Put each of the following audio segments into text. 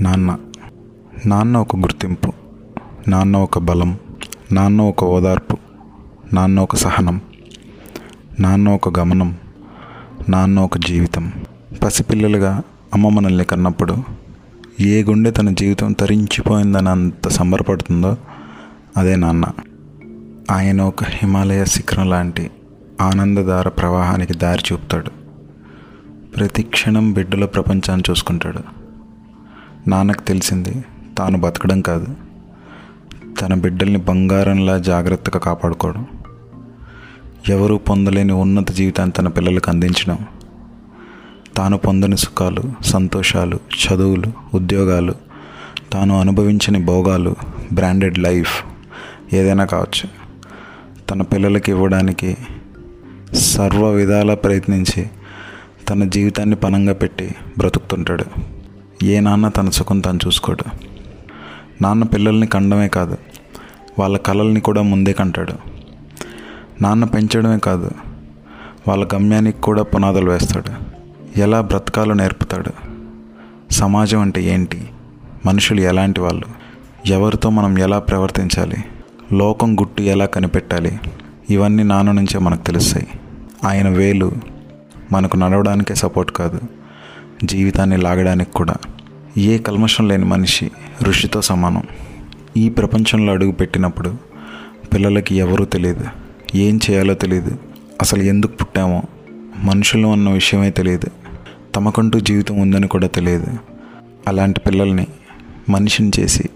నాన్న నాన్న ఒక గుర్తింపు నాన్న ఒక బలం నాన్న ఒక ఓదార్పు నాన్న ఒక సహనం నాన్న ఒక గమనం నాన్న ఒక జీవితం. పసిపిల్లలుగా అమ్మ మనల్ని కన్నప్పుడు ఏ గుండె తన జీవితం తరించిపోయిందని అంత సంబరపడుతుందో అదే నాన్న. ఆయన ఒక హిమాలయ శిఖరం లాంటి ఆనందధార ప్రవాహానికి దారి చూపుతాడు. ప్రతి క్షణం బిడ్డల ప్రపంచాన్ని చూసుకుంటాడు. నాన్నకు తెలిసింది తాను బతకడం కాదు. తన బిడ్డల్ని బంగారంలా జాగ్రత్తగా కాపాడుకోవడం. ఎవరూ పొందలేని ఉన్నత జీవితాన్ని తన పిల్లలకు అందించడం. తాను పొందని సుఖాలు సంతోషాలు చదువులు ఉద్యోగాలు తాను అనుభవించని భోగాలు బ్రాండెడ్ లైఫ్ ఏదైనా కావచ్చు. తన పిల్లలకి ఇవ్వడానికి సర్వ విధాలా ప్రయత్నించి తన జీవితాన్ని పనంగా పెట్టి బ్రతుకుతుంటాడు. ఏ నాన్న తన సుఖం తాను చూసుకోడు. నాన్న పిల్లల్ని కండమే కాదు వాళ్ళ కళల్ని కూడా ముందే కంటాడు. నాన్న పెంచడమే కాదు వాళ్ళ గమ్యానికి కూడా పునాదులు వేస్తాడు. ఎలా బ్రతకాలో నేర్పుతాడు. సమాజం అంటే ఏంటి? మనుషులు ఎలాంటి వాళ్ళు? ఎవరితో మనం ఎలా ప్రవర్తించాలి? లోకం గుట్టు ఎలా కనిపెట్టాలి? ఇవన్నీ నాన్న నుంచే మనకు తెలుస్తాయి. ఆయన వేలు మనకు నడవడానికే సపోర్ట్ కాదు. జీవితాన్ని లాగడానికి కూడా. ఏ కల్మషం లేని మనిషి ఋషితో సమానం. ఈ ప్రపంచంలో అడుగు పెట్టినప్పుడు పిల్లలకి ఎవరూ తెలియదు. ఏం చేయాలో తెలియదు. అసలు ఎందుకు పుట్టామో మనుషులు అన్న విషయమే తెలియదు. తమకంటూ జీవితం ఉందని కూడా తెలియదు. అలాంటి పిల్లల్ని మనిషిని చేసి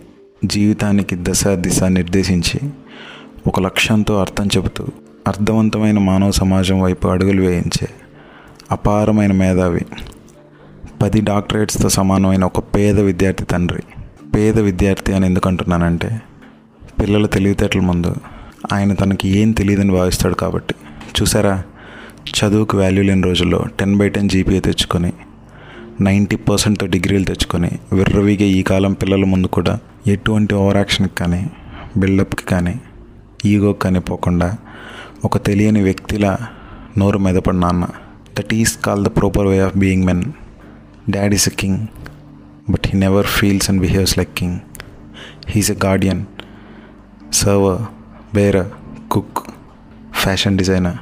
జీవితానికి దశ దిశ నిర్దేశించి ఒక లక్ష్యంతో అర్థం చెబుతూ అర్థవంతమైన మానవ సమాజం వైపు అడుగులు వేయించే అపారమైన మేధావి. పది డాక్టరేట్స్తో సమానమైన ఒక పేద విద్యార్థి తండ్రి. పేద విద్యార్థి అని ఎందుకు అంటున్నానంటే పిల్లల తెలివితేటల ముందు ఆయన తనకి ఏం తెలియదని భావిస్తాడు కాబట్టి. చూసారా? చదువుకు వాల్యూ లేని రోజుల్లో టెన్ బై టెన్ జీపీఏ తెచ్చుకొని నైంటీ పర్సెంట్తో డిగ్రీలు తెచ్చుకొని విర్రవిగా ఈ కాలం పిల్లల ముందు కూడా ఎటువంటి ఓవర్ యాక్షన్కి కానీ బిల్డప్కి కానీ ఈగోకి కానీ పోకుండా ఒక తెలియని వ్యక్తిలా నోరు మెదపడి నాన్న that is call the proper way of being men dad is a king but he never feels and behaves like king he's a guardian server bearer cook fashion designer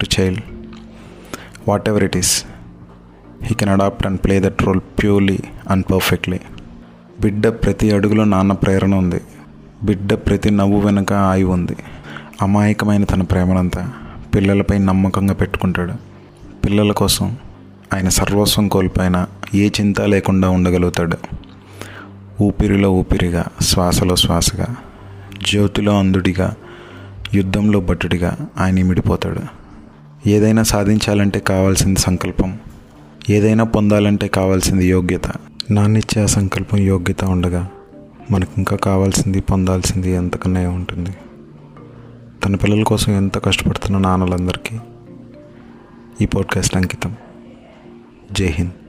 to child whatever it is he can adapt and play that role purely and perfectly బిడ్డ ప్రతి అడుగులో నాన్న ప్రేరణ ఉంది. బిడ్డ ప్రతి నవ్వు వెనుక ఆయి ఉంది. అమాయకమైన తన ప్రేమనంతా పిల్లలపై నమ్మకంగా పెట్టుకుంటాడు. పిల్లల కోసం ఆయన సర్వస్వం కోల్పోయిన ఏ చింత లేకుండా ఉండగలుగుతాడు. ఊపిరిలో ఊపిరిగా శ్వాసలో శ్వాసగా జ్యోతిలో అందుడిగా యుద్ధంలో భటుడిగా ఆయన ఇమిడిపోతాడు. ఏదైనా సాధించాలంటే కావాల్సింది సంకల్పం. ఏదైనా పొందాలంటే కావాల్సింది యోగ్యత. నాన్నిచ్చే ఆ సంకల్పం యోగ్యత ఉండగా మనకు ఇంకా కావాల్సింది పొందాల్సింది ఎంతకన్నా ఉంటుంది తన పిల్లల కోసం ఎంత కష్టపడుతున్న నాన్నలందరికీ ఈ పాడ్కాస్ట్ అంకితం. జై హింద్.